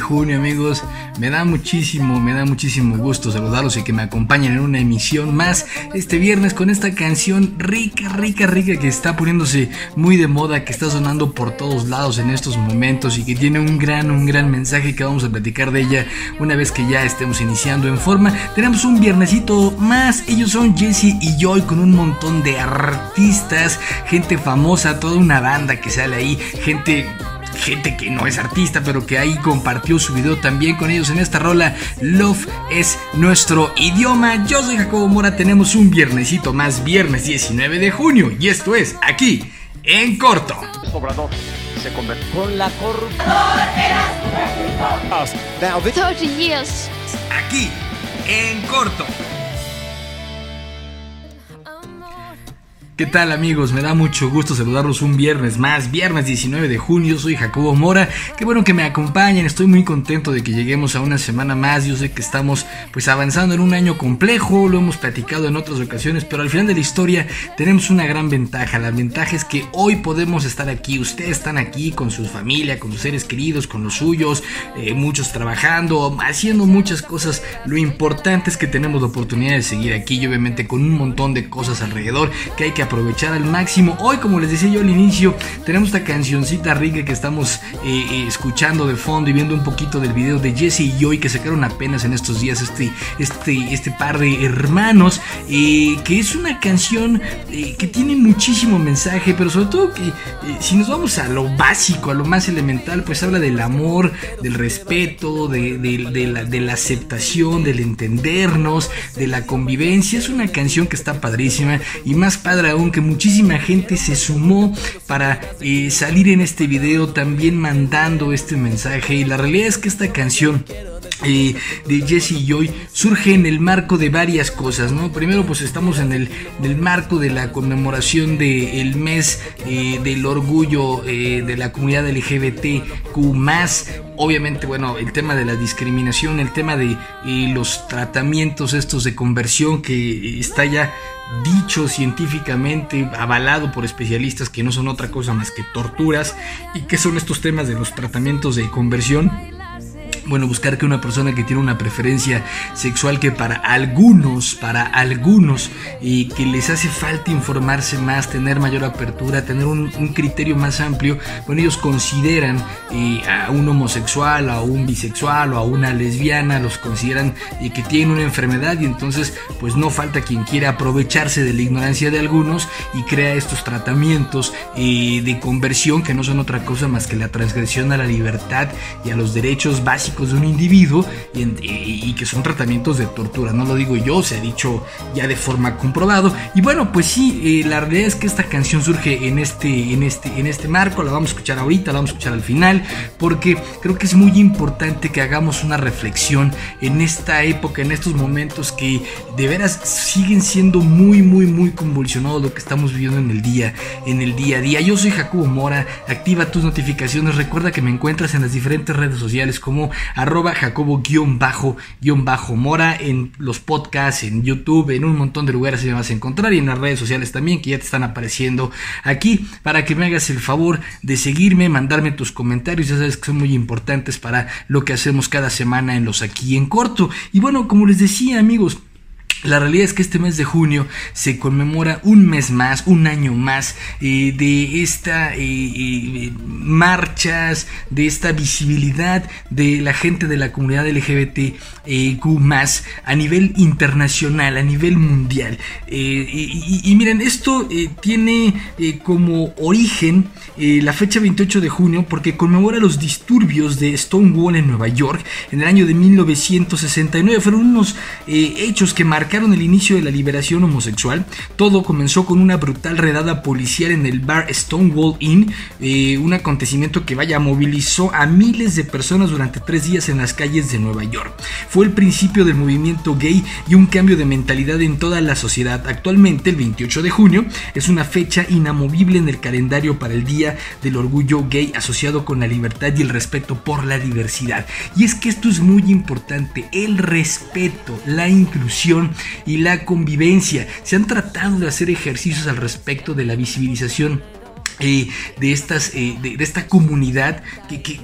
Viernes, viernes 19 de junio amigos, me da muchísimo, me da muchísimo gusto saludarlos y que me acompañen en una emisión más este viernes con esta canción rica, rica, rica que está poniéndose muy de moda, que está sonando por todos lados en estos momentos y que tiene un gran, un gran mensaje que vamos a platicar de ella una vez que ya estemos iniciando en forma. Tenemos un viernesito más, ellos son Jesse y Joy con un montón de artistas, gente famosa, toda una banda que sale ahí, gente gente que no es artista, pero que ahí compartió su video también con ellos en esta rola. Love es nuestro idioma. Yo soy Jacobo Mora, tenemos un viernesito más, viernes 19 de junio, y esto es aquí, en corto. Obrador se convirtió con la corrupción. Now, 30 years. Aquí, en corto. ¿Qué tal amigos? Me da mucho gusto saludarlos un viernes más, viernes 19 de junio, soy Jacobo Mora, qué bueno que me acompañen, estoy muy contento de que lleguemos a una semana más, yo sé que estamos pues avanzando en un año complejo, lo hemos platicado en otras ocasiones, pero al final de la historia tenemos una gran ventaja, la ventaja es que hoy podemos estar aquí, ustedes están aquí con su familia, con sus seres queridos, con los suyos, eh, muchos trabajando, haciendo muchas cosas, lo importante es que tenemos la oportunidad de seguir aquí y obviamente con un montón de cosas alrededor que hay que aprovechar al máximo. Hoy, como les decía yo al inicio, tenemos esta cancioncita rica que estamos eh, eh, escuchando de fondo y viendo un poquito del video de Jesse y Joy que sacaron apenas en estos días este, este, este par de hermanos, eh, que es una canción que tiene muchísimo mensaje, pero sobre todo que si nos vamos a lo básico, a lo más elemental, pues habla del amor, del respeto, de, la, de la aceptación, del entendernos, de la convivencia. Es una canción que está padrísima y más padre aunque muchísima gente se sumó para eh, salir en este video también mandando este mensaje y la realidad es que esta canción eh, de Jesse Joy surge en el marco de varias cosas, ¿no? Primero pues estamos en el, marco de la conmemoración del mes eh, del orgullo de la comunidad LGBTQ+, obviamente, bueno, el tema de la discriminación, el tema de los tratamientos estos de conversión que está ya dicho científicamente, avalado por especialistas que no son otra cosa más que torturas y que son estos temas de los tratamientos de conversión bueno, buscar que una persona que tiene una preferencia sexual que para algunos, para algunos, y que les hace falta informarse más, tener mayor apertura, tener un, criterio más amplio, bueno, ellos consideran eh, a un homosexual, a un bisexual o a una lesbiana, los consideran eh, que tienen una enfermedad y entonces pues no falta quien quiera aprovecharse de la ignorancia de algunos y crea estos tratamientos eh, de conversión que no son otra cosa más que la transgresión a la libertad y a los derechos básicos de un individuo y, que son tratamientos de tortura. No lo digo yo, se ha dicho ya de forma comprobado. Y bueno, pues sí, eh, la realidad es que esta canción surge en este, en, este, en este marco. La vamos a escuchar ahorita, la vamos a escuchar al final, porque creo que es muy importante que hagamos una reflexión en esta época, en estos momentos que de veras siguen siendo muy, muy, muy convulsionados lo que estamos viviendo en el día, en el día a día. Yo soy Jacobo Mora, activa tus notificaciones, recuerda que me encuentras en las diferentes redes sociales como arroba jacobo-mora en los podcasts, en YouTube, en un montón de lugares me vas a encontrar y en las redes sociales también que ya te están apareciendo aquí para que me hagas el favor de seguirme, mandarme tus comentarios, ya sabes que son muy importantes para lo que hacemos cada semana en los aquí en corto. Y bueno, como les decía amigos, la realidad es que este mes de junio se conmemora un mes más, un año más eh, de esta eh, eh, marchas, de esta visibilidad de la gente de la comunidad LGBTQ más a nivel internacional, a nivel mundial. Y, miren, esto tiene como origen la fecha 28 de junio porque conmemora los disturbios de Stonewall en Nueva York en el año de 1969. Fueron unos hechos que marcaron el inicio de la liberación homosexual. Todo comenzó con una brutal redada policial en el bar Stonewall Inn, eh, un acontecimiento que vaya movilizó a miles de personas durante tres días en las calles de Nueva York. Fue el principio del movimiento gay y un cambio de mentalidad en toda la sociedad. Actualmente, el 28 de junio, es una fecha inamovible en el calendario para el Día del Orgullo Gay asociado con la libertad y el respeto por la diversidad. Y es que esto es muy importante, el respeto, la inclusión y la convivencia. Se han tratado de hacer ejercicios al respecto de la visibilización eh, de, estas, eh, de, esta comunidad que, que,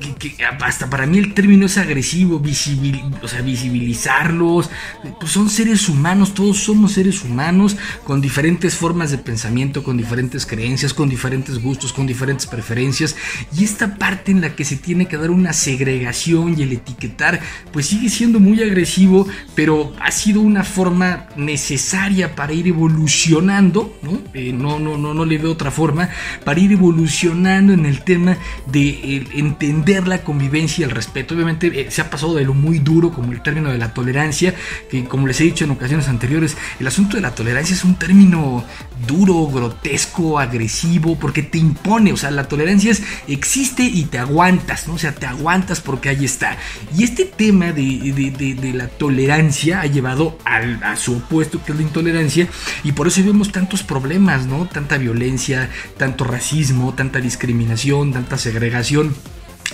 hasta para mí el término es agresivo, visibilizarlos, pues son seres humanos, todos somos seres humanos con diferentes formas de pensamiento, con diferentes creencias, con diferentes gustos, con diferentes preferencias y esta parte en la que se tiene que dar una segregación y el etiquetar pues sigue siendo muy agresivo, pero ha sido una forma necesaria para ir evolucionando, ¿no? Eh, no, no, no, no le veo otra forma, para ir evolucionando en el tema de entender la convivencia y el respeto. Obviamente eh, se ha pasado de lo muy duro como el término de la tolerancia, que como les he dicho en ocasiones anteriores, el asunto de la tolerancia es un término duro, grotesco, agresivo, porque te impone, o sea, la tolerancia existe y te aguantas, ¿no? O sea, te aguantas porque ahí está. Y este tema de, la tolerancia ha llevado a su opuesto, que es la intolerancia, y por eso vemos tantos problemas, ¿no? Tanta violencia, tanto racismo, tanta discriminación, tanta segregación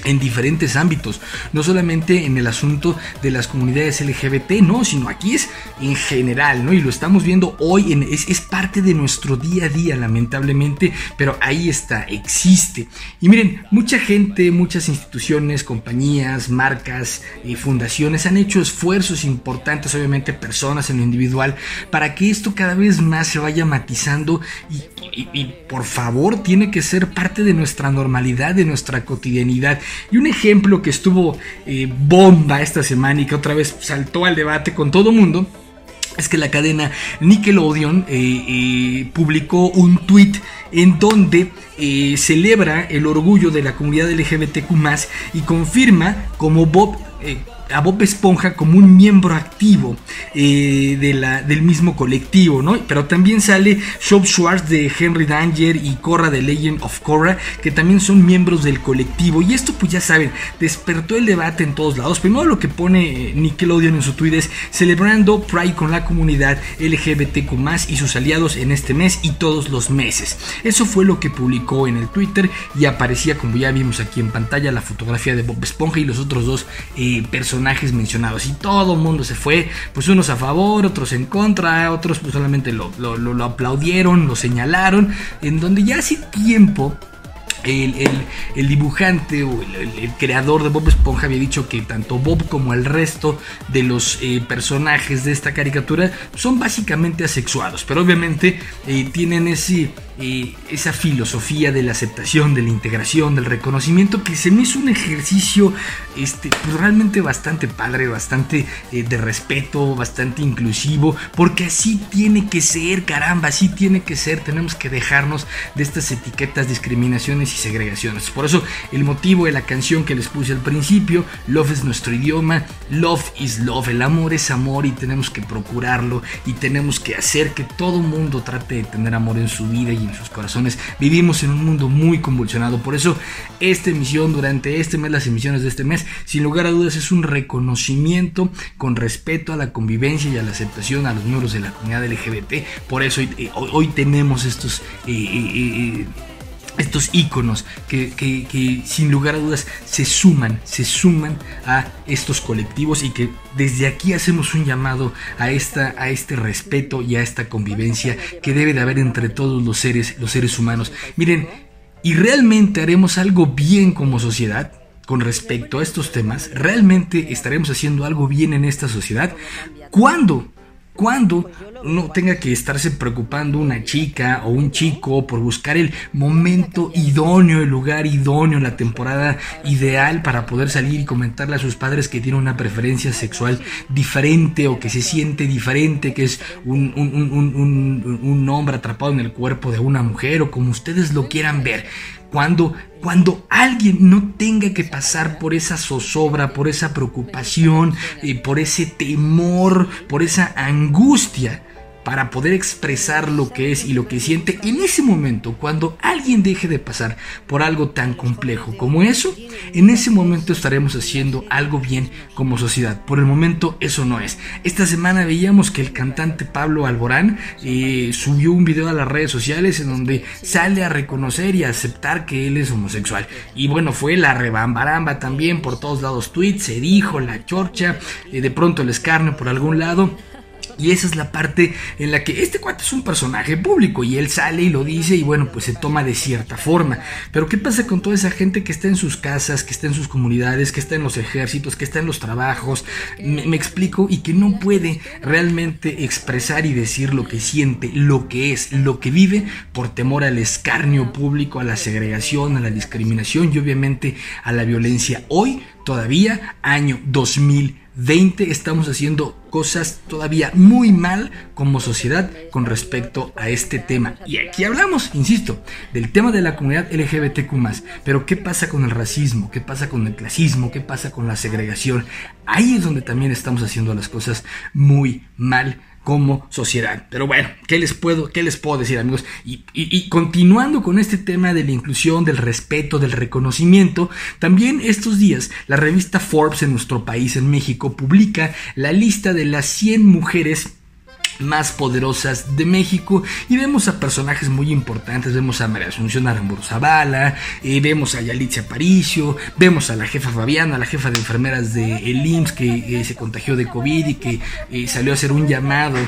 en diferentes ámbitos, no solamente en el asunto de las comunidades LGBT, no, sino aquí es en general, ¿no? Y lo estamos viendo hoy, en, es, parte de nuestro día a día, lamentablemente, pero ahí está, existe. Y miren, mucha gente, muchas instituciones, compañías, marcas, y fundaciones han hecho esfuerzos importantes, obviamente personas en lo individual, para que esto cada vez más se vaya matizando y, por favor tiene que ser parte de nuestra normalidad, de nuestra cotidianidad. Y un ejemplo que estuvo eh, bomba esta semana y que otra vez saltó al debate con todo mundo es que la cadena Nickelodeon eh, eh, publicó un tweet en donde celebra el orgullo de la comunidad LGBTQ y confirma como Bob a Bob Esponja como un miembro activo eh, de la, del mismo colectivo, ¿no? Pero también sale Shop Schwartz de Henry Danger y Korra de Legend of Korra, que también son miembros del colectivo. Y esto, pues ya saben, despertó el debate en todos lados. Primero lo que pone eh, Nickelodeon en su tweet es celebrando Pride con la comunidad LGBTQ y sus aliados en este mes y todos los meses. Eso fue lo que publicó en el Twitter y aparecía, como ya vimos aquí en pantalla, la fotografía de Bob Esponja y los otros dos eh, personajes mencionados y todo el mundo se fue, pues unos a favor, otros en contra, otros pues solamente lo, lo aplaudieron, lo señalaron, en donde ya hace tiempo el, dibujante o el, creador de Bob Esponja había dicho que tanto Bob como el resto de los eh, personajes de esta caricatura son básicamente asexuados, pero obviamente eh, tienen ese, eh, esa filosofía de la aceptación, de la integración, del reconocimiento, que se me hizo un ejercicio este, pues realmente bastante padre, bastante de respeto, bastante inclusivo, porque así tiene que ser, caramba, así tiene que ser, tenemos que dejarnos de estas etiquetas, discriminaciones y segregaciones. Por eso el motivo de la canción que les puse al principio, Love es nuestro idioma, Love is Love, el amor es amor y tenemos que procurarlo y tenemos que hacer que todo mundo trate de tener amor en su vida y sus corazones. Vivimos en un mundo muy convulsionado, por eso esta emisión durante este mes, las emisiones de este mes, sin lugar a dudas es un reconocimiento con respeto a la convivencia y a la aceptación a los miembros de la comunidad LGBT. Por eso hoy, tenemos estos... Eh, eh, eh, estos iconos que, sin lugar a dudas se suman, se suman a estos colectivos y que desde aquí hacemos un llamado a, esta, a este respeto y a esta convivencia que debe de haber entre todos los seres, los seres humanos. Miren, ¿y realmente haremos algo bien como sociedad? Con respecto a estos temas, ¿realmente estaremos haciendo algo bien en esta sociedad? ¿Cuándo? Cuando no tenga que estarse preocupando una chica o un chico por buscar el momento idóneo, el lugar idóneo, la temporada ideal para poder salir y comentarle a sus padres que tiene una preferencia sexual diferente o que se siente diferente, que es un, un hombre atrapado en el cuerpo de una mujer o como ustedes lo quieran ver. Cuando cuando alguien no tenga que pasar por esa zozobra, por esa preocupación, por ese temor, por esa angustia para poder expresar lo que es y lo que siente en ese momento, cuando alguien deje de pasar por algo tan complejo como eso, en ese momento estaremos haciendo algo bien como sociedad. Por el momento eso no es. Esta semana veíamos que el cantante Pablo Alborán eh, subió un video a las redes sociales en donde sale a reconocer y a aceptar que él es homosexual. Y bueno, fue la rebambaramba también por todos lados tweets, se dijo la chorcha, eh, de pronto el escarnio por algún lado. Y esa es la parte en la que este cuate es un personaje público y él sale y lo dice y bueno, pues se toma de cierta forma. Pero ¿qué pasa con toda esa gente que está en sus casas, que está en sus comunidades, que está en los ejércitos, que está en los trabajos? Me, explico y que no puede realmente expresar y decir lo que siente, lo que es, lo que vive por temor al escarnio público, a la segregación, a la discriminación y obviamente a la violencia. Hoy, todavía, año 2000 20 estamos haciendo cosas todavía muy mal como sociedad con respecto a este tema. Y aquí hablamos, insisto, del tema de la comunidad LGBTQ. Pero ¿qué pasa con el racismo? ¿Qué pasa con el clasismo? ¿Qué pasa con la segregación? Ahí es donde también estamos haciendo las cosas muy mal como sociedad. Pero bueno, ¿qué les puedo, qué les puedo decir amigos? Y, y, continuando con este tema de la inclusión, del respeto, del reconocimiento, también estos días la revista Forbes en nuestro país, en México, publica la lista de las 100 mujeres más poderosas de México. Y vemos a personajes muy importantes, vemos a María Asunción Aramburu Zavala, eh, vemos a Yalitza Aparicio, vemos a la jefa Fabiana, la jefa de enfermeras de el IMSS que eh, se contagió de COVID y que eh, salió a hacer un llamado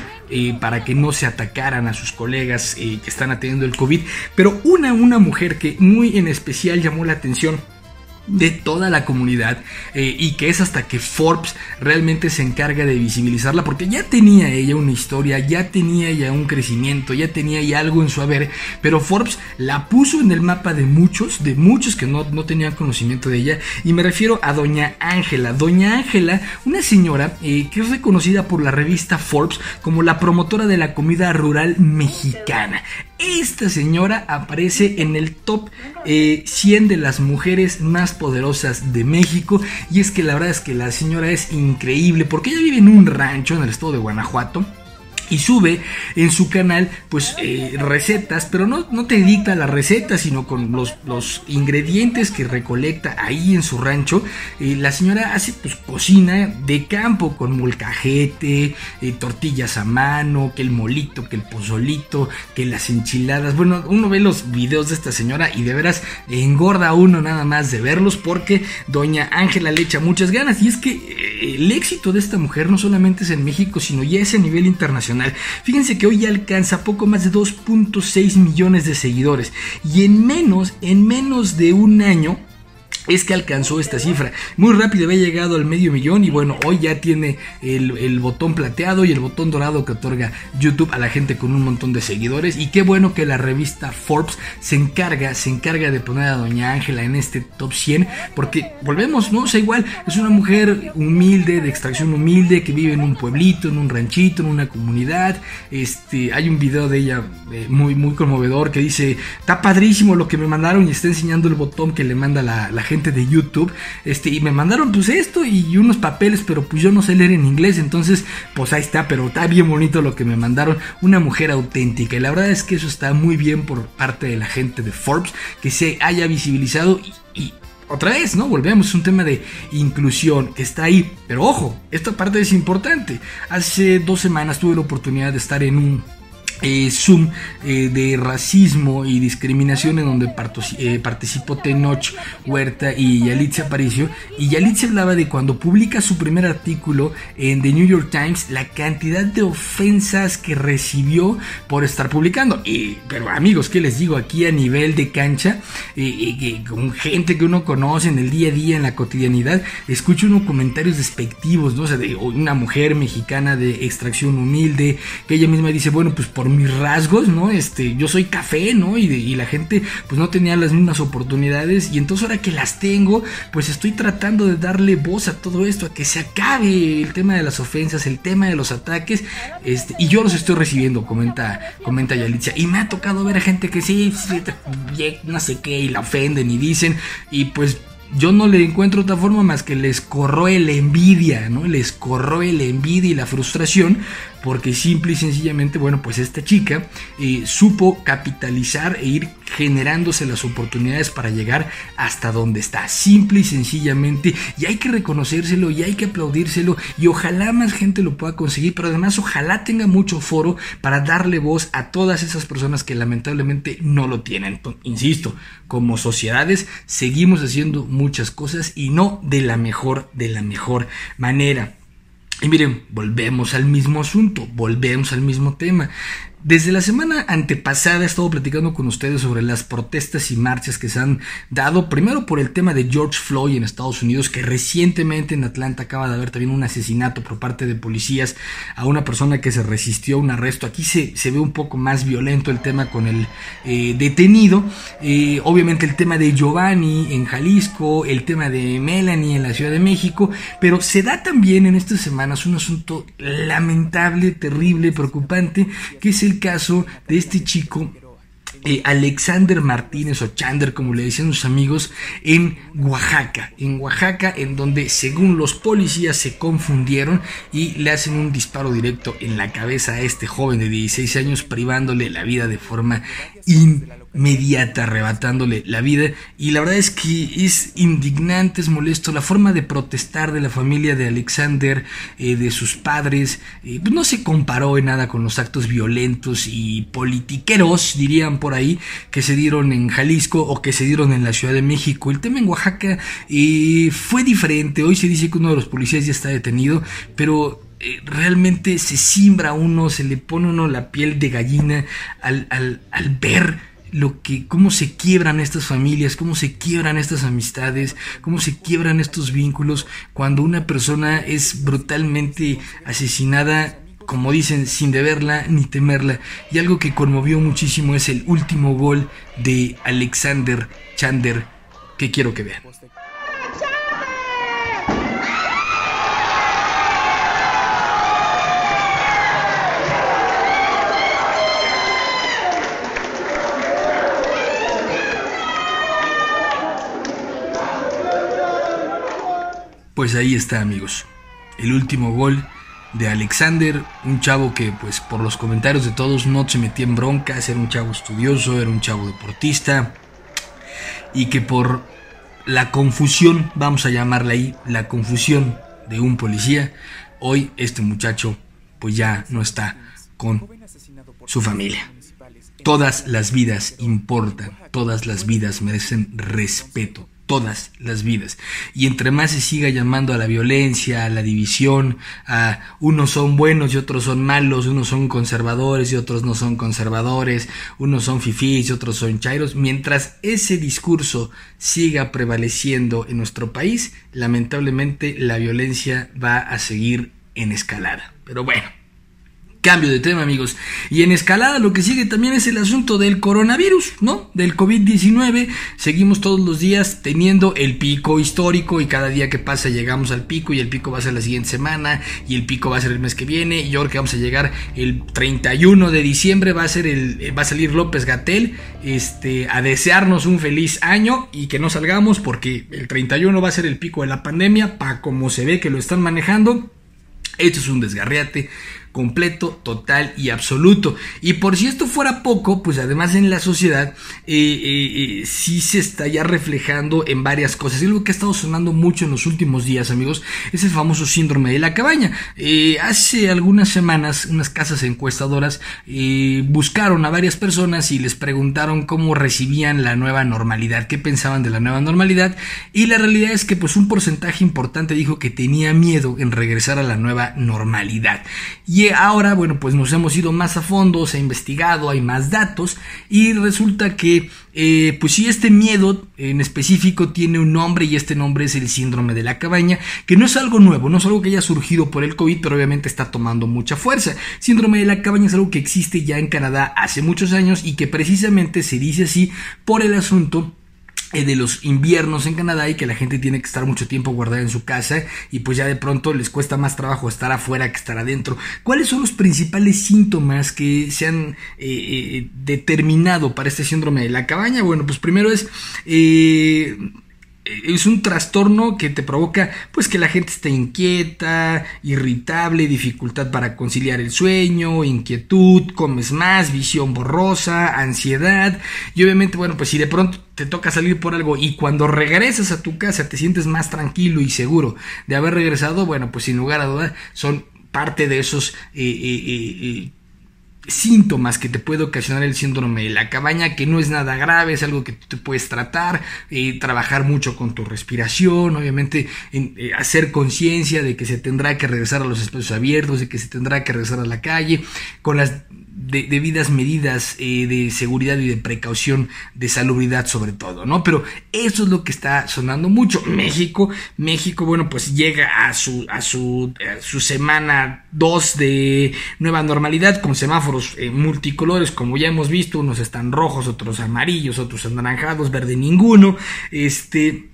para que no se atacaran a sus colegas que están atendiendo el COVID, pero una, una mujer que muy en especial llamó la atención de toda la comunidad eh, y que es hasta que Forbes realmente se encarga de visibilizarla porque ya tenía ella una historia, ya tenía ya un crecimiento, ya tenía ya algo en su haber, pero Forbes la puso en el mapa de muchos, de muchos que no, no tenían conocimiento de ella y me refiero a Doña Ángela, Doña Ángela, una señora eh, que es reconocida por la revista Forbes como la promotora de la comida rural mexicana. Esta señora aparece en el top 100 eh, de las mujeres más poderosas de México. Y es que la verdad es que la señora es increíble porque ella vive en un rancho en el estado de Guanajuato y sube en su canal pues eh, recetas, pero no, no te dicta las recetas, sino con los, los ingredientes que recolecta ahí en su rancho. Eh, la señora hace pues cocina de campo con molcajete, eh, tortillas a mano, que el molito, que el pozolito, que las enchiladas. Bueno, uno ve los videos de esta señora y de veras engorda uno nada más de verlos porque doña Ángela le echa muchas ganas. Y es que el éxito de esta mujer no solamente es en México, sino ya es a nivel internacional Fíjense que hoy ya alcanza poco más de 2.6 millones de seguidores y en menos, en menos de un año es que alcanzó esta cifra. Muy rápido había llegado al medio millón y bueno, hoy ya tiene el, botón plateado y el botón dorado que otorga YouTube a la gente con un montón de seguidores. Y qué bueno que la revista Forbes se encarga, se encarga de poner a Doña Ángela en este top 100 porque volvemos, ¿no? O sea, igual es una mujer humilde, de extracción humilde, que vive en un pueblito, en un ranchito, en una comunidad. Este, hay un video de ella eh, muy, muy conmovedor que dice, está padrísimo lo que me mandaron y está enseñando el botón que le manda la, la gente de YouTube, este, y me mandaron pues esto y unos papeles, pero pues yo no sé leer en inglés, entonces pues ahí está, pero está bien bonito lo que me mandaron, una mujer auténtica, y la verdad es que eso está muy bien por parte de la gente de Forbes, que se haya visibilizado y, otra vez, ¿no? Volvemos, es un tema de inclusión está ahí. Pero ojo, esta parte es importante. Hace dos semanas tuve la oportunidad de estar en un eh, Zoom eh, de racismo y discriminación en donde eh, participó Tenoch Huerta y Yalitza Aparicio. Y Yalitza hablaba de cuando publica su primer artículo en The New York Times la cantidad de ofensas que recibió por estar publicando. Pero amigos ¿qué les digo aquí a nivel de cancha con gente que uno conoce en el día a día en la cotidianidad escucho unos comentarios despectivos ¿no? o una mujer mexicana de extracción humilde que ella misma dice bueno pues por mis rasgos, ¿no? Este, yo soy café, ¿no? Y, la gente pues no tenía las mismas oportunidades y entonces ahora que las tengo, pues estoy tratando de darle voz a todo esto, a que se acabe el tema de las ofensas, el tema de los ataques, este, y yo los estoy recibiendo, comenta, comenta Yalitza, y me ha tocado ver a gente que sí, no sé qué, y la ofenden y dicen, y pues yo no le encuentro otra forma más que les corroe la envidia, ¿no? Les corroe la envidia y la frustración porque simple y sencillamente, bueno, pues esta chica eh, supo capitalizar e ir generándose las oportunidades para llegar hasta donde está, simple y sencillamente, y hay que reconocérselo y hay que aplaudírselo y ojalá más gente lo pueda conseguir, pero además ojalá tenga mucho foro para darle voz a todas esas personas que lamentablemente no lo tienen. Insisto, como sociedades seguimos haciendo muchas cosas y no de la mejor, de la mejor manera. Y miren, volvemos al mismo asunto, volvemos al mismo tema. Desde la semana antepasada he estado platicando con ustedes sobre las protestas y marchas que se han dado, primero por el tema de George Floyd en Estados Unidos, que recientemente en Atlanta acaba de haber también un asesinato por parte de policías a una persona que se resistió a un arresto. Aquí se, se ve un poco más violento el tema con el eh, detenido. Eh, obviamente el tema de Giovanni en Jalisco, el tema de Melanie en la Ciudad de México, pero se da también en estas semanas un asunto lamentable, terrible, preocupante, que es el caso de este chico eh, Alexander Martínez o Chander, como le decían sus amigos, en Oaxaca. En Oaxaca, en donde según los policías se confundieron y le hacen un disparo directo en la cabeza a este joven de 16 años, privándole la vida de forma inmediata, arrebatándole la vida. Y la verdad es que es indignante, es molesto la forma de protestar de la familia de Alexander, eh, de sus padres, eh, pues no se comparó en nada con los actos violentos y politiqueros, dirían por ahí, que se dieron en Jalisco o que se dieron en la Ciudad de México. El tema en Oaxaca eh, fue diferente. Hoy se dice que uno de los policías ya está detenido, pero realmente se simbra uno, se le pone uno la piel de gallina al, al, al ver lo que, cómo se quiebran estas familias, cómo se quiebran estas amistades, cómo se quiebran estos vínculos cuando una persona es brutalmente asesinada como dicen, sin deberla ni temerla. Y algo que conmovió muchísimo es el último gol de Alexander Chander, que quiero que vean. Pues ahí está amigos, el último gol de Alexander, un chavo que pues por los comentarios de todos no se metía en broncas, era un chavo estudioso, era un chavo deportista y que por la confusión, vamos a llamarla ahí, la confusión de un policía, hoy este muchacho pues ya no está con su familia. Todas las vidas importan, todas las vidas merecen respeto, todas las vidas. Y entre más se siga llamando a la violencia, a la división, a unos son buenos y otros son malos, unos son conservadores y otros no son conservadores, unos son fifís y otros son chairos, mientras ese discurso siga prevaleciendo en nuestro país, lamentablemente la violencia va a seguir en escalada. Pero bueno, Cambio de tema, amigos. Y en escalada lo que sigue también es el asunto del coronavirus, ¿no? Del COVID-19. Seguimos todos los días teniendo el pico histórico y cada día que pasa llegamos al pico y el pico va a ser la siguiente semana y el pico va a ser el mes que viene y creo que vamos a llegar el 31 de diciembre va a ser el va a salir López Gatel este a desearnos un feliz año y que no salgamos porque el 31 va a ser el pico de la pandemia para como se ve que lo están manejando. Esto es un desgarriate completo, total y absoluto. Y por si esto fuera poco, pues además en la sociedad eh, eh, eh, sí se está ya reflejando en varias cosas. Y algo que ha estado sonando mucho en los últimos días, amigos, es el famoso síndrome de la cabaña. hace algunas semanas, unas casas encuestadoras buscaron a varias personas y les preguntaron cómo recibían la nueva normalidad, qué pensaban de la nueva normalidad. Y la realidad es que pues un porcentaje importante dijo que tenía miedo en regresar a la nueva normalidad. Y ahora, bueno, pues nos hemos ido más a fondo, se ha investigado, hay más datos y resulta que, eh, pues si este miedo en específico tiene un nombre y este nombre es el síndrome de la cabaña, que no es algo nuevo, no es algo que haya surgido por el COVID, pero obviamente está tomando mucha fuerza. Síndrome de la cabaña es algo que existe ya en Canadá hace muchos años y que precisamente se dice así por el asunto de los inviernos en Canadá y que la gente tiene que estar mucho tiempo guardada en su casa y pues ya de pronto les cuesta más trabajo estar afuera que estar adentro. ¿Cuáles son los principales síntomas que se han eh, eh, determinado para este síndrome de la cabaña? Bueno, pues primero es es un trastorno que te provoca pues que la gente esté inquieta, irritable, dificultad para conciliar el sueño, inquietud, comes más, visión borrosa, ansiedad. Y obviamente bueno pues si de pronto te toca salir por algo y cuando regresas a tu casa te sientes más tranquilo y seguro de haber regresado bueno pues sin lugar a dudas son parte de esos eh, eh, eh, síntomas que te puede ocasionar el síndrome de la cabaña, que no es nada grave, es algo que tú te puedes tratar, eh, trabajar mucho con tu respiración, obviamente eh, hacer conciencia de que se tendrá que regresar a los espacios abiertos, de que se tendrá que regresar a la calle, con las debidas medidas eh, de seguridad y de precaución, de salubridad sobre todo, ¿no? Pero eso es lo que está sonando mucho. México, México, bueno, pues llega a su, a su, su semana 2 de nueva normalidad con semáforos eh, multicolores, como ya hemos visto, unos están rojos, otros amarillos, otros anaranjados, verde ninguno, este...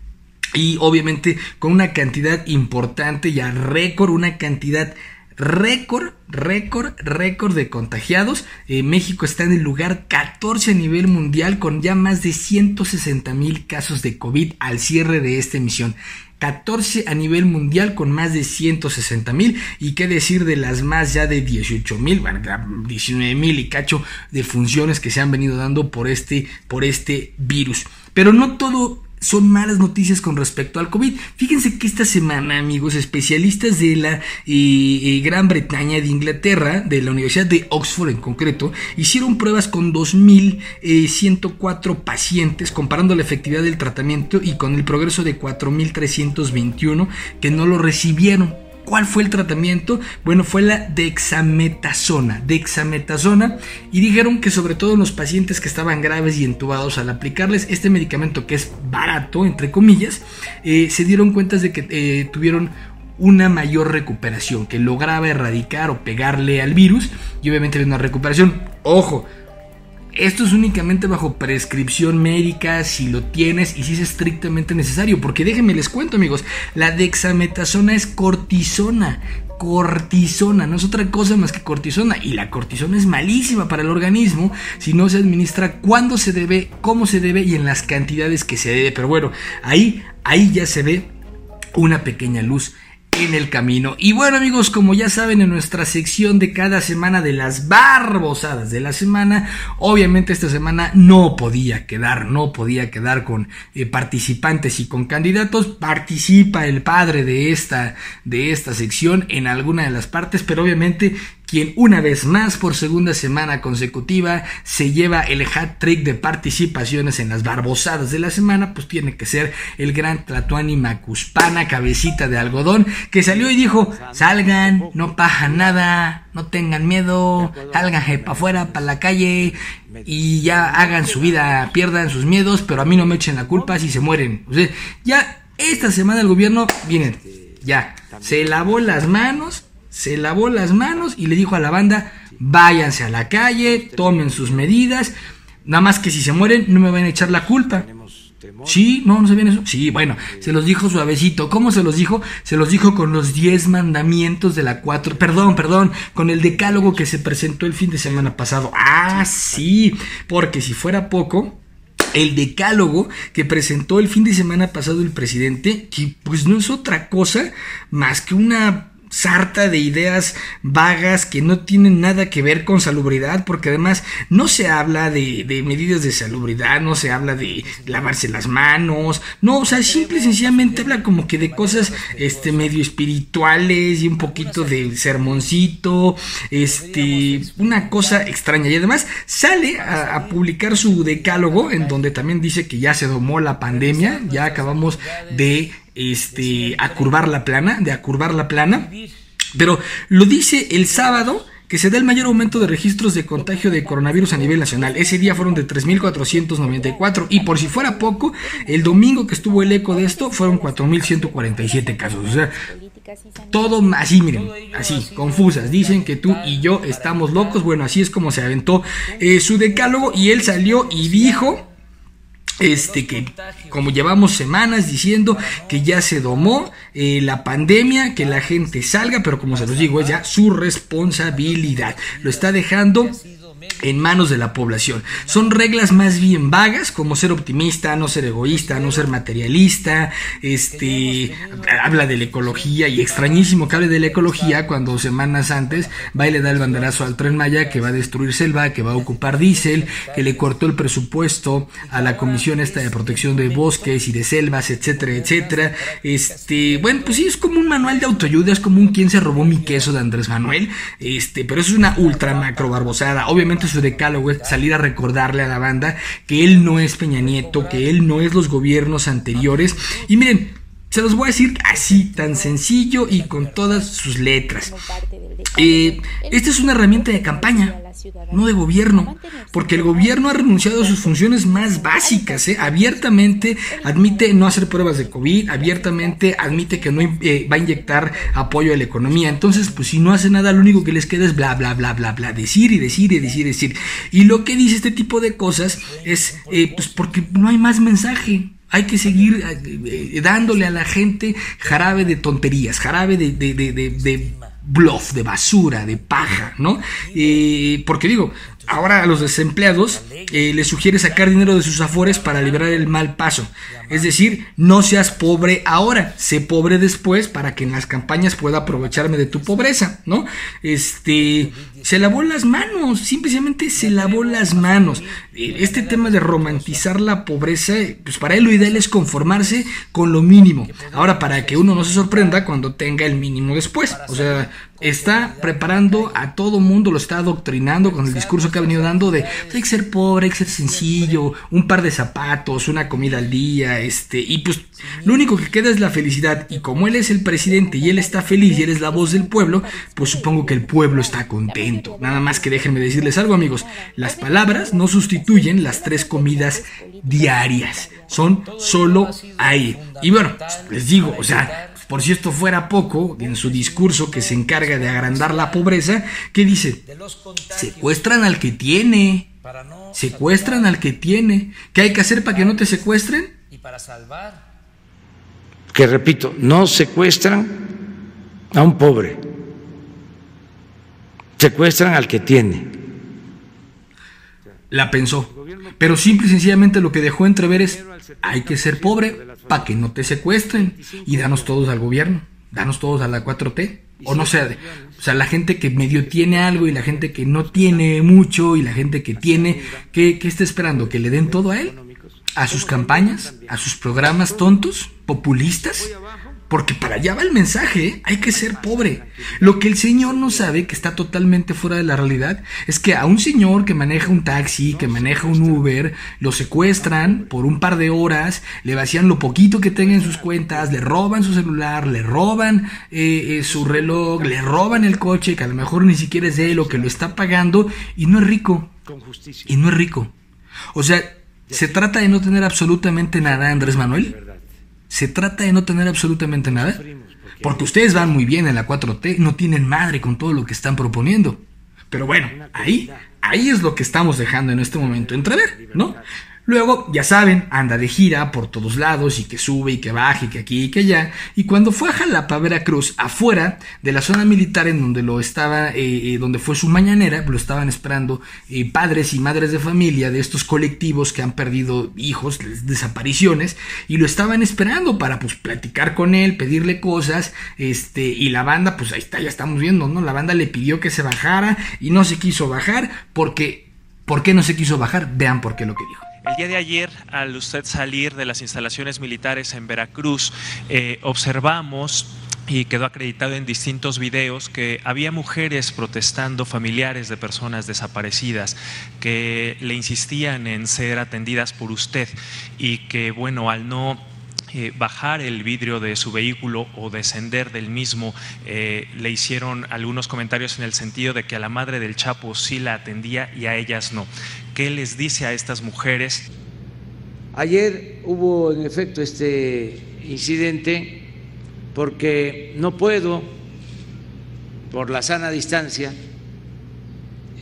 Y obviamente con una cantidad importante, ya récord, una cantidad récord, récord, récord de contagiados. Eh, México está en el lugar 14 a nivel mundial con ya más de 160 mil casos de COVID al cierre de esta emisión. 14 a nivel mundial con más de 160 mil y qué decir de las más ya de 18 mil, bueno, 19 mil y cacho de funciones que se han venido dando por este, por este virus. Pero no todo son malas noticias con respecto al COVID. Fíjense que esta semana, amigos, especialistas de la eh, eh, Gran Bretaña, de Inglaterra, de la Universidad de Oxford en concreto, hicieron pruebas con 2.104 eh, pacientes, comparando la efectividad del tratamiento y con el progreso de 4.321 que no lo recibieron. ¿Cuál fue el tratamiento? Bueno, fue la dexametasona. Dexametasona. Y dijeron que sobre todo en los pacientes que estaban graves y entubados al aplicarles este medicamento que es barato, entre comillas, eh, se dieron cuenta de que eh, tuvieron una mayor recuperación, que lograba erradicar o pegarle al virus y obviamente una recuperación. Ojo, esto es únicamente bajo prescripción médica si lo tienes y si es estrictamente necesario. Porque déjenme les cuento, amigos, la dexametasona es cortisona. Cortisona, no es otra cosa más que cortisona. Y la cortisona es malísima para el organismo si no se administra cuando se debe, cómo se debe y en las cantidades que se debe. Pero bueno, ahí, ahí ya se ve una pequeña luz en el camino. Y bueno amigos, como ya saben en nuestra sección de cada semana de las barbosadas de la semana, obviamente esta semana no podía quedar, no podía quedar con eh, participantes y con candidatos. Participa el padre de esta, de esta sección en alguna de las partes, pero obviamente quien una vez más por segunda semana consecutiva se lleva el hat trick de participaciones en las barbosadas de la semana, pues tiene que ser el gran Tlatuani Macuspana, cabecita de algodón, que salió y dijo, salgan, no paja nada, no tengan miedo, salgan para afuera, para la calle y ya hagan su vida, pierdan sus miedos, pero a mí no me echen la culpa si se mueren. O sea, ya esta semana el gobierno, viene, ya, se lavó las manos se lavó las manos y le dijo a la banda, váyanse a la calle, tomen sus medidas, nada más que si se mueren no me van a echar la culpa. Sí, no, no viene eso. Sí, bueno, se los dijo suavecito. ¿Cómo se los dijo? Se los dijo con los 10 mandamientos de la 4. Perdón, perdón, con el decálogo que se presentó el fin de semana pasado. Ah, sí, porque si fuera poco, el decálogo que presentó el fin de semana pasado el presidente, que pues no es otra cosa más que una sarta de ideas vagas que no tienen nada que ver con salubridad, porque además no se habla de, medidas de salubridad, no se habla de lavarse las manos, no, o sea, simple y sencillamente habla como que de cosas este medio espirituales y un poquito de sermoncito, este, una cosa extraña. Y además sale a, a publicar su decálogo en donde también dice que ya se domó la pandemia, ya acabamos de este, a curvar la plana, de a curvar la plana. Pero lo dice el sábado que se da el mayor aumento de registros de contagio de coronavirus a nivel nacional. Ese día fueron de 3.494 y por si fuera poco, el domingo que estuvo el eco de esto fueron 4.147 casos. O sea, todo así, miren, así, confusas. Dicen que tú y yo estamos locos. Bueno, así es como se aventó eh, su decálogo y él salió y dijo este que como llevamos semanas diciendo que ya se domó eh, la pandemia, que la gente salga, pero como se los digo, es ya su responsabilidad. Lo está dejando en manos de la población. Son reglas más bien vagas, como ser optimista, no ser egoísta, no ser materialista, este habla de la ecología y extrañísimo que hable de la ecología cuando semanas antes va y le da el banderazo al tren Maya que va a destruir selva, que va a ocupar diésel, que le cortó el presupuesto a la comisión esta de protección de bosques y de selvas, etcétera, etcétera. Este, bueno, pues sí es como un manual de autoayuda, es como un quién se robó mi queso de Andrés Manuel, este, pero eso es una ultra macro barbosada. Obviamente su decálogo es salir a recordarle a la banda que él no es Peña Nieto, que él no es los gobiernos anteriores. Y miren, se los voy a decir así, tan sencillo y con todas sus letras. Eh, esta es una herramienta de campaña, no de gobierno, porque el gobierno ha renunciado a sus funciones más básicas. ¿eh? Abiertamente admite no hacer pruebas de COVID, abiertamente admite que no eh, va a inyectar apoyo a la economía. Entonces, pues si no hace nada, lo único que les queda es bla, bla, bla, bla, bla, decir y decir y decir y decir. Y lo que dice este tipo de cosas es, pues porque no hay más mensaje. Hay que seguir eh, eh, dándole a la gente jarabe de tonterías, jarabe de, de, de, de bluff, de basura, de paja, ¿no? Eh, porque digo, ahora a los desempleados eh, les sugiere sacar dinero de sus afores para liberar el mal paso. Es decir, no seas pobre ahora, sé pobre después para que en las campañas pueda aprovecharme de tu pobreza, ¿no? Este, se lavó las manos, simplemente se lavó las manos. Eh, este tema de romantizar la pobreza, pues para él lo ideal es conformarse con lo mínimo. Ahora, para que uno no se sorprenda cuando tenga el mínimo después. O sea, está preparando a todo mundo, lo está adoctrinando con el discurso que ha venido dando de hay que ser pobre, hay que ser sencillo, un par de zapatos, una comida al día, este, y pues lo único que queda es la felicidad. Y como él es el presidente y él está feliz y él es la voz del pueblo, pues supongo que el pueblo está contento. Nada más que déjenme decirles algo, amigos. Las palabras no sustituyen las tres comidas diarias. Son solo ahí. Y bueno, les digo, o sea, por si esto fuera poco, en su discurso que se encarga de agrandar la pobreza, ¿qué dice? Secuestran al que tiene. Secuestran al que tiene. ¿Qué hay que hacer para que no te secuestren? Y para salvar. Que repito, no secuestran a un pobre. Secuestran al que tiene. La pensó. Pero simple y sencillamente lo que dejó entrever es, hay que ser pobre para que no te secuestren y danos todos al gobierno, danos todos a la 4T. O no sé, o sea, la gente que medio tiene algo y la gente que no tiene mucho y la gente que tiene, ¿qué, qué está esperando? ¿Que le den todo a él? ¿A sus campañas? ¿A sus programas tontos? ¿Populistas? Porque para allá va el mensaje, ¿eh? hay que ser pobre. Lo que el señor no sabe, que está totalmente fuera de la realidad, es que a un señor que maneja un taxi, que maneja un Uber, lo secuestran por un par de horas, le vacían lo poquito que tenga en sus cuentas, le roban su celular, le roban eh, eh, su reloj, le roban el coche, que a lo mejor ni siquiera es de él o que lo está pagando, y no es rico. Y no es rico. O sea, se trata de no tener absolutamente nada, Andrés Manuel se trata de no tener absolutamente nada. Porque ustedes van muy bien en la 4T, no tienen madre con todo lo que están proponiendo. Pero bueno, ahí, ahí es lo que estamos dejando en este momento entrever, ¿no? Luego, ya saben, anda de gira por todos lados y que sube y que baja y que aquí y que allá. Y cuando fue a Jalapa, Veracruz, afuera de la zona militar en donde lo estaba, eh, eh, donde fue su mañanera, lo estaban esperando eh, padres y madres de familia de estos colectivos que han perdido hijos, desapariciones, y lo estaban esperando para pues platicar con él, pedirle cosas, este, y la banda, pues ahí está, ya estamos viendo, ¿no? La banda le pidió que se bajara y no se quiso bajar porque, ¿por qué no se quiso bajar? Vean por qué lo que dijo. El día de ayer, al usted salir de las instalaciones militares en Veracruz, eh, observamos y quedó acreditado en distintos videos que había mujeres protestando, familiares de personas desaparecidas, que le insistían en ser atendidas por usted y que, bueno, al no eh, bajar el vidrio de su vehículo o descender del mismo, eh, le hicieron algunos comentarios en el sentido de que a la madre del Chapo sí la atendía y a ellas no. ¿Qué les dice a estas mujeres? Ayer hubo en efecto este incidente porque no puedo, por la sana distancia,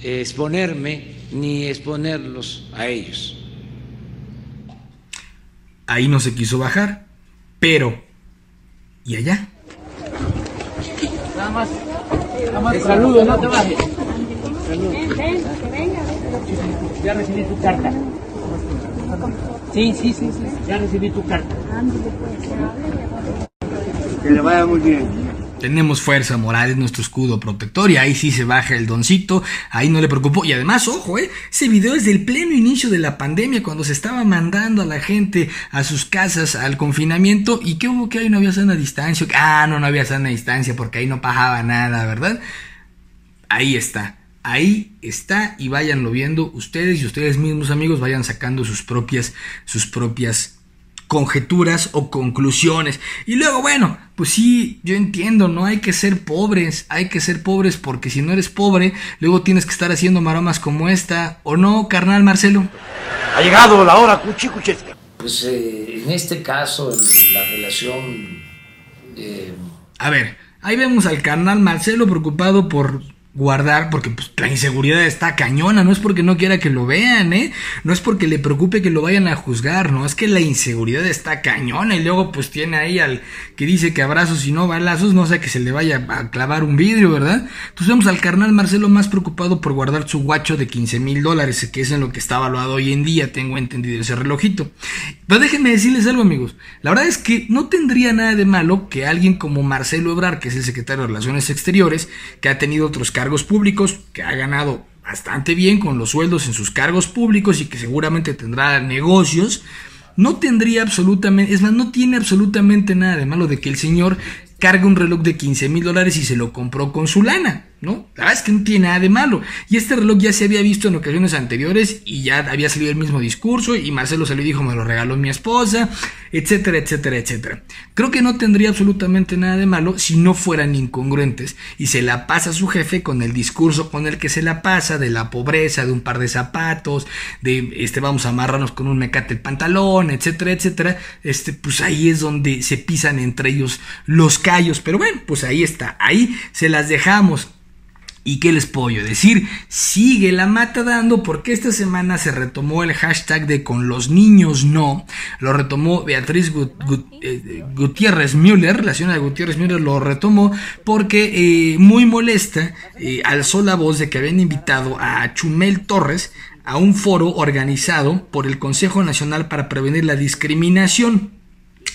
exponerme ni exponerlos a ellos. Ahí no se quiso bajar, pero ¿y allá? Nada más. Nada más. saludo, no te bajes. Ya recibí tu carta. Sí, sí, sí, sí. Ya recibí tu carta. Que le vaya muy bien. Tenemos fuerza moral, es nuestro escudo protector y ahí sí se baja el doncito, ahí no le preocupó. Y además, ojo, eh, ese video es del pleno inicio de la pandemia, cuando se estaba mandando a la gente a sus casas al confinamiento. ¿Y qué hubo que ahí no había sana distancia? Ah, no, no había sana distancia porque ahí no pajaba nada, ¿verdad? Ahí está. Ahí está y váyanlo viendo ustedes y ustedes mismos amigos vayan sacando sus propias sus propias conjeturas o conclusiones. Y luego, bueno, pues sí, yo entiendo, no hay que ser pobres, hay que ser pobres porque si no eres pobre, luego tienes que estar haciendo maromas como esta, ¿o no, carnal Marcelo? Ha llegado la hora cuchicuchesca. Pues eh, en este caso, en la relación... Eh... A ver, ahí vemos al carnal Marcelo preocupado por guardar, porque pues, la inseguridad está cañona, no es porque no quiera que lo vean, ¿eh? No es porque le preocupe que lo vayan a juzgar, no, es que la inseguridad está cañona y luego pues tiene ahí al que dice que abrazos y no balazos, no sé que se le vaya a clavar un vidrio, ¿verdad? Entonces vemos al carnal Marcelo más preocupado por guardar su guacho de 15 mil dólares, que es en lo que está valuado hoy en día, tengo entendido ese relojito. Pero déjenme decirles algo, amigos, la verdad es que no tendría nada de malo que alguien como Marcelo Ebrar, que es el secretario de Relaciones Exteriores, que ha tenido otros cargos públicos, que ha ganado bastante bien con los sueldos en sus cargos públicos y que seguramente tendrá negocios, no tendría absolutamente, es más, no tiene absolutamente nada de malo de que el señor cargue un reloj de 15 mil dólares y se lo compró con su lana. ¿No? La verdad es que no tiene nada de malo. Y este reloj ya se había visto en ocasiones anteriores y ya había salido el mismo discurso y Marcelo salió y dijo me lo regaló mi esposa, etcétera, etcétera, etcétera. Creo que no tendría absolutamente nada de malo si no fueran incongruentes y se la pasa a su jefe con el discurso con el que se la pasa de la pobreza, de un par de zapatos, de este vamos a amarrarnos con un mecate el pantalón, etcétera, etcétera. Este, pues ahí es donde se pisan entre ellos los callos. Pero bueno, pues ahí está. Ahí se las dejamos. ¿Y qué les puedo decir? Sigue la mata dando porque esta semana se retomó el hashtag de con los niños no. Lo retomó Beatriz eh, Gutiérrez Müller, la señora Gutiérrez Müller lo retomó porque eh, muy molesta eh, alzó la voz de que habían invitado a Chumel Torres a un foro organizado por el Consejo Nacional para Prevenir la Discriminación.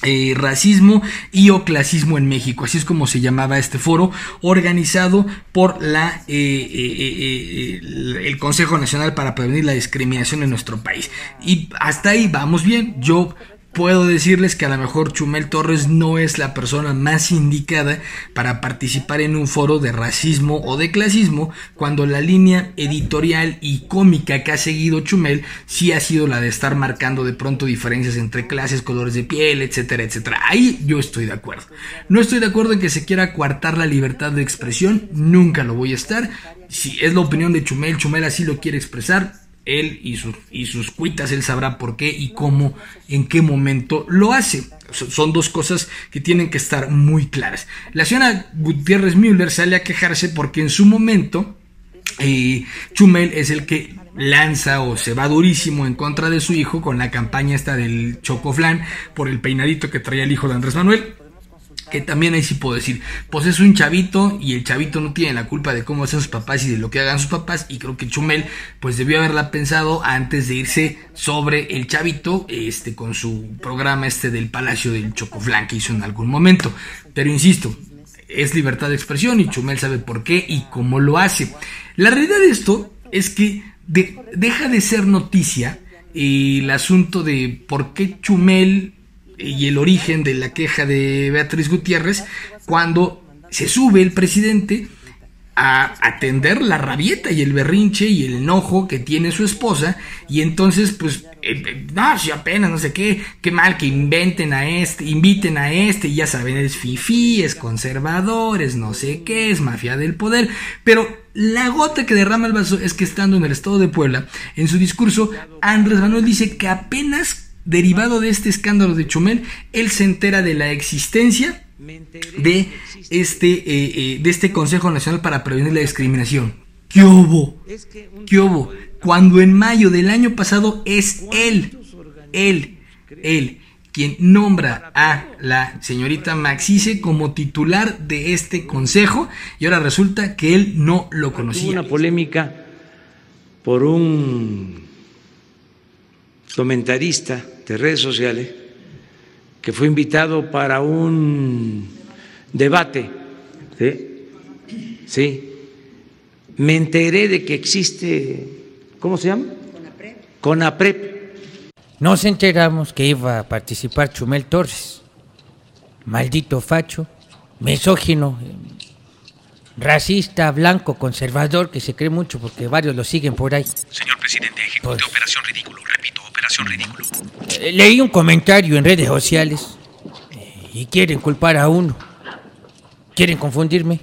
Eh, racismo y o clasismo en México, así es como se llamaba este foro, organizado por la, eh, eh, el Consejo Nacional para Prevenir la Discriminación en nuestro país. Y hasta ahí vamos bien, yo puedo decirles que a lo mejor Chumel Torres no es la persona más indicada para participar en un foro de racismo o de clasismo, cuando la línea editorial y cómica que ha seguido Chumel sí ha sido la de estar marcando de pronto diferencias entre clases, colores de piel, etcétera, etcétera. Ahí yo estoy de acuerdo. No estoy de acuerdo en que se quiera coartar la libertad de expresión, nunca lo voy a estar. Si es la opinión de Chumel, Chumel así lo quiere expresar, él y sus, y sus cuitas, él sabrá por qué y cómo, en qué momento lo hace. Son dos cosas que tienen que estar muy claras. La señora Gutiérrez Müller sale a quejarse porque en su momento eh, Chumel es el que lanza o se va durísimo en contra de su hijo con la campaña esta del Chocoflan por el peinadito que traía el hijo de Andrés Manuel que también ahí sí puedo decir, pues es un chavito y el chavito no tiene la culpa de cómo hacen sus papás y de lo que hagan sus papás y creo que Chumel pues debió haberla pensado antes de irse sobre el chavito este con su programa este del Palacio del Chocoflan que hizo en algún momento, pero insisto, es libertad de expresión y Chumel sabe por qué y cómo lo hace. La realidad de esto es que deja de ser noticia el asunto de por qué Chumel y el origen de la queja de Beatriz Gutiérrez cuando se sube el presidente a atender la rabieta y el berrinche y el enojo que tiene su esposa y entonces pues eh, eh, no si apenas no sé qué qué mal que inventen a este inviten a este y ya saben es fifi es conservador es no sé qué es mafia del poder. Pero la gota que derrama el vaso es que estando en el estado de Puebla en su discurso Andrés Manuel dice que apenas derivado de este escándalo de Chumel, él se entera de la existencia de este, eh, eh, de este Consejo Nacional para Prevenir la Discriminación. ¿Qué hubo? ¿Qué hubo? Cuando en mayo del año pasado es él, él, él, quien nombra a la señorita Maxice como titular de este consejo y ahora resulta que él no lo conocía. una polémica por un comentarista de redes sociales que fue invitado para un debate. ¿sí? sí. Me enteré de que existe, ¿cómo se llama? Conaprep. Conaprep. Nos enteramos que iba a participar Chumel Torres. Maldito facho, misógino, racista, blanco, conservador, que se cree mucho porque varios lo siguen por ahí. Señor presidente, ejecute Pues- Operación Ridículo. Repito, Operación Ridículo. Eh, Leí un comentario en redes sociales eh, y quieren culpar a uno. Quieren confundirme.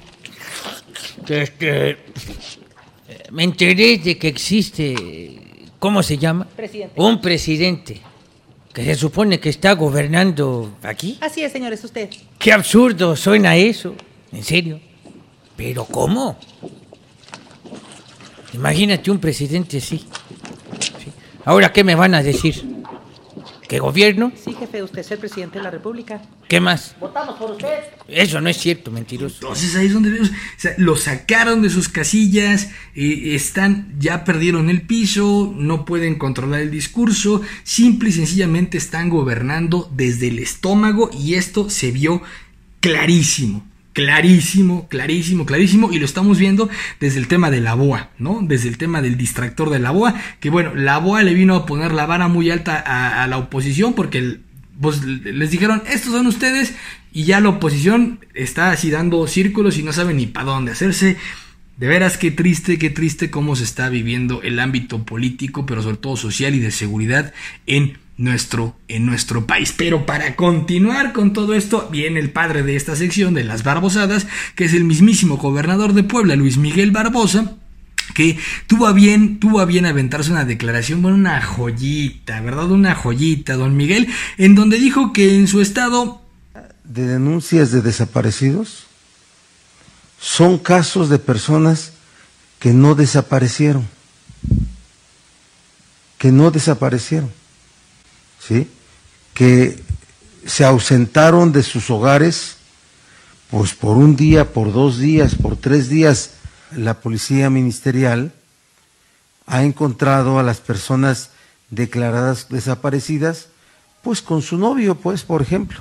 Que este, me enteré de que existe, ¿cómo se llama? Un presidente que se supone que está gobernando aquí. Así es, señor, es usted. Qué absurdo suena eso, en serio. Pero ¿cómo? Imagínate un presidente así. Ahora, ¿qué me van a decir? ¿Qué gobierno? Sí, jefe, usted es el presidente de la República. ¿Qué más? Votamos por usted. Eso no es cierto, mentiroso. Entonces ahí es donde vemos, o sea, lo sacaron de sus casillas, eh, están, ya perdieron el piso, no pueden controlar el discurso, simple y sencillamente están gobernando desde el estómago y esto se vio clarísimo. Clarísimo, clarísimo, clarísimo, y lo estamos viendo desde el tema de la BOA, ¿no? Desde el tema del distractor de la BOA, que bueno, la BOA le vino a poner la vara muy alta a, la oposición porque pues les dijeron, estos son ustedes, y ya la oposición está así dando círculos y no sabe ni para dónde hacerse. De veras, qué triste, qué triste cómo se está viviendo el ámbito político, pero sobre todo social y de seguridad en nuestro, en nuestro país. Pero para continuar con todo esto, viene el padre de esta sección de las barbosadas, que es el mismísimo gobernador de Puebla, Luis Miguel Barbosa, que tuvo a bien, tuvo a bien aventarse una declaración, bueno, una joyita, ¿verdad? Una joyita, don Miguel, en donde dijo que en su estado de denuncias de desaparecidos son casos de personas que no desaparecieron, que no desaparecieron, ¿sí? Que se ausentaron de sus hogares, pues por un día, por dos días, por tres días. La policía ministerial ha encontrado a las personas declaradas desaparecidas, pues con su novio, pues, por ejemplo.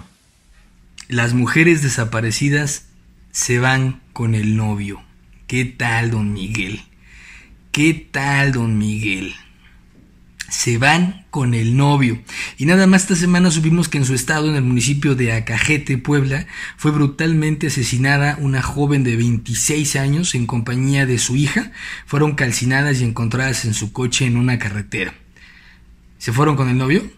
las mujeres desaparecidas se van con el novio. ¿Qué tal, don Miguel? ¿Qué tal, don Miguel? Se van con el novio. Y nada más esta semana supimos que en su estado, en el municipio de Acajete, Puebla, fue brutalmente asesinada una joven de 26 años en compañía de su hija. Fueron calcinadas y encontradas en su coche en una carretera. ¿Se fueron con el novio?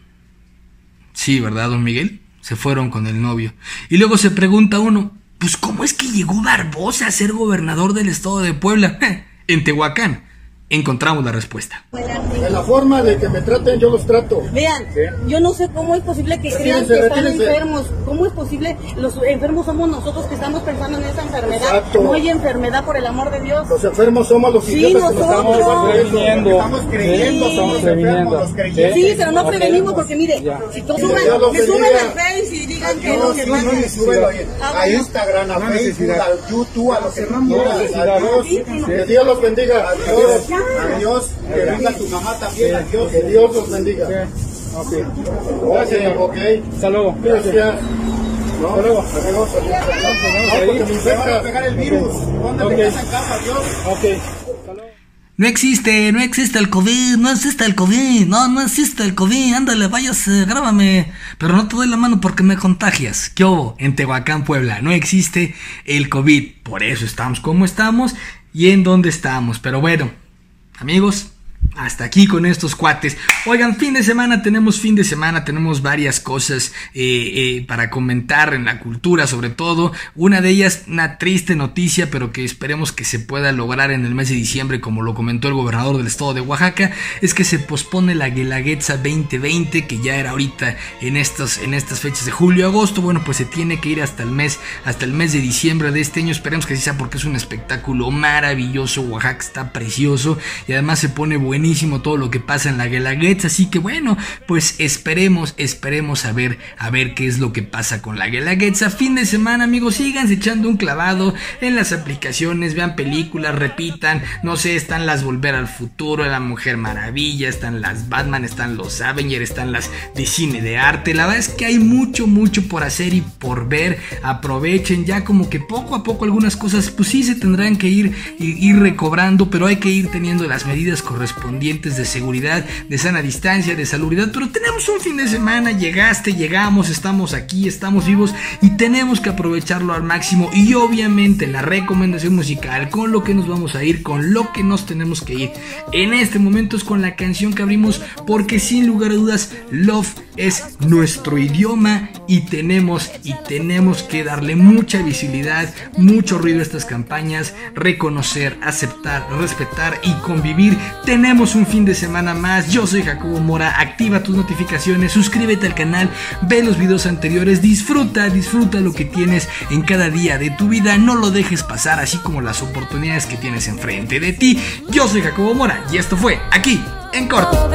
Sí, ¿verdad, don Miguel? Se fueron con el novio. Y luego se pregunta uno, pues ¿cómo es que llegó Barbosa a ser gobernador del estado de Puebla? en Tehuacán. Encontramos la respuesta. De la forma de que me traten, yo los trato. Vean, yo no sé cómo es posible que crean que están enfermos. ¿Cómo es posible? Los enfermos somos nosotros que estamos pensando en esa enfermedad. Exacto. No hay enfermedad, por el amor de Dios. Los enfermos somos los Sí, idiotas que nos estamos nosotros. previniendo. Estamos creyendo, Sí. somos enfermos, los creyentes. Sí, pero no prevenimos porque mire, si todos suben, Dios los que suben bendiga. al Face y digan que No, lo que sí, no pasa. necesito. A Instagram, a Facebook, a YouTube, a lo que tú quieras. Adiós. Que Dios los bendiga. Adiós. Adiós. Que venga tu mamá también. Adiós. Que Dios los bendiga. Gracias. Ok. Hasta luego. Gracias. No, Hasta luego. Infecta. a pegar el virus. No existe, no existe el COVID, no existe el COVID, no, no existe el COVID, ándale, váyase, grábame, pero no te doy la mano porque me contagias. ¿Qué hubo? En Tehuacán, Puebla, no existe el COVID, por eso estamos como estamos y en donde estamos. Pero bueno, amigos, hasta aquí con estos cuates. Oigan, fin de semana, tenemos fin de semana, tenemos varias cosas eh, eh, para comentar en la cultura, sobre todo. Una de ellas, una triste noticia, pero que esperemos que se pueda lograr en el mes de diciembre, como lo comentó el gobernador del estado de Oaxaca, es que se pospone la Guelaguetza 2020, que ya era ahorita en estas, en estas fechas de julio agosto. Bueno, pues se tiene que ir hasta el mes, hasta el mes de diciembre de este año. Esperemos que así sea porque es un espectáculo maravilloso. Oaxaca está precioso y además se pone bonito buenísimo todo lo que pasa en la Guelaguetza, así que bueno, pues esperemos, esperemos a ver, a ver qué es lo que pasa con la Guelaguetza. Fin de semana, amigos, síganse echando un clavado en las aplicaciones, vean películas, repitan, no sé, están las Volver al Futuro, La Mujer Maravilla, están las Batman, están los Avengers, están las de cine de arte. La verdad es que hay mucho, mucho por hacer y por ver. Aprovechen ya como que poco a poco algunas cosas, pues sí se tendrán que ir, ir, ir recobrando, pero hay que ir teniendo las medidas correspondientes de seguridad, de sana distancia, de salubridad. Pero tenemos un fin de semana, llegaste, llegamos, estamos aquí, estamos vivos y tenemos que aprovecharlo al máximo. Y obviamente la recomendación musical, con lo que nos vamos a ir, con lo que nos tenemos que ir en este momento es con la canción que abrimos, porque sin lugar a dudas, Love es nuestro idioma y tenemos y tenemos que darle mucha visibilidad, mucho ruido a estas campañas, reconocer, aceptar, respetar y convivir. Tenemos un fin de semana más. Yo soy Jacobo Mora. Activa tus notificaciones, suscríbete al canal, ve los videos anteriores, disfruta, disfruta lo que tienes en cada día de tu vida. No lo dejes pasar, así como las oportunidades que tienes enfrente de ti. Yo soy Jacobo Mora y esto fue aquí en corto.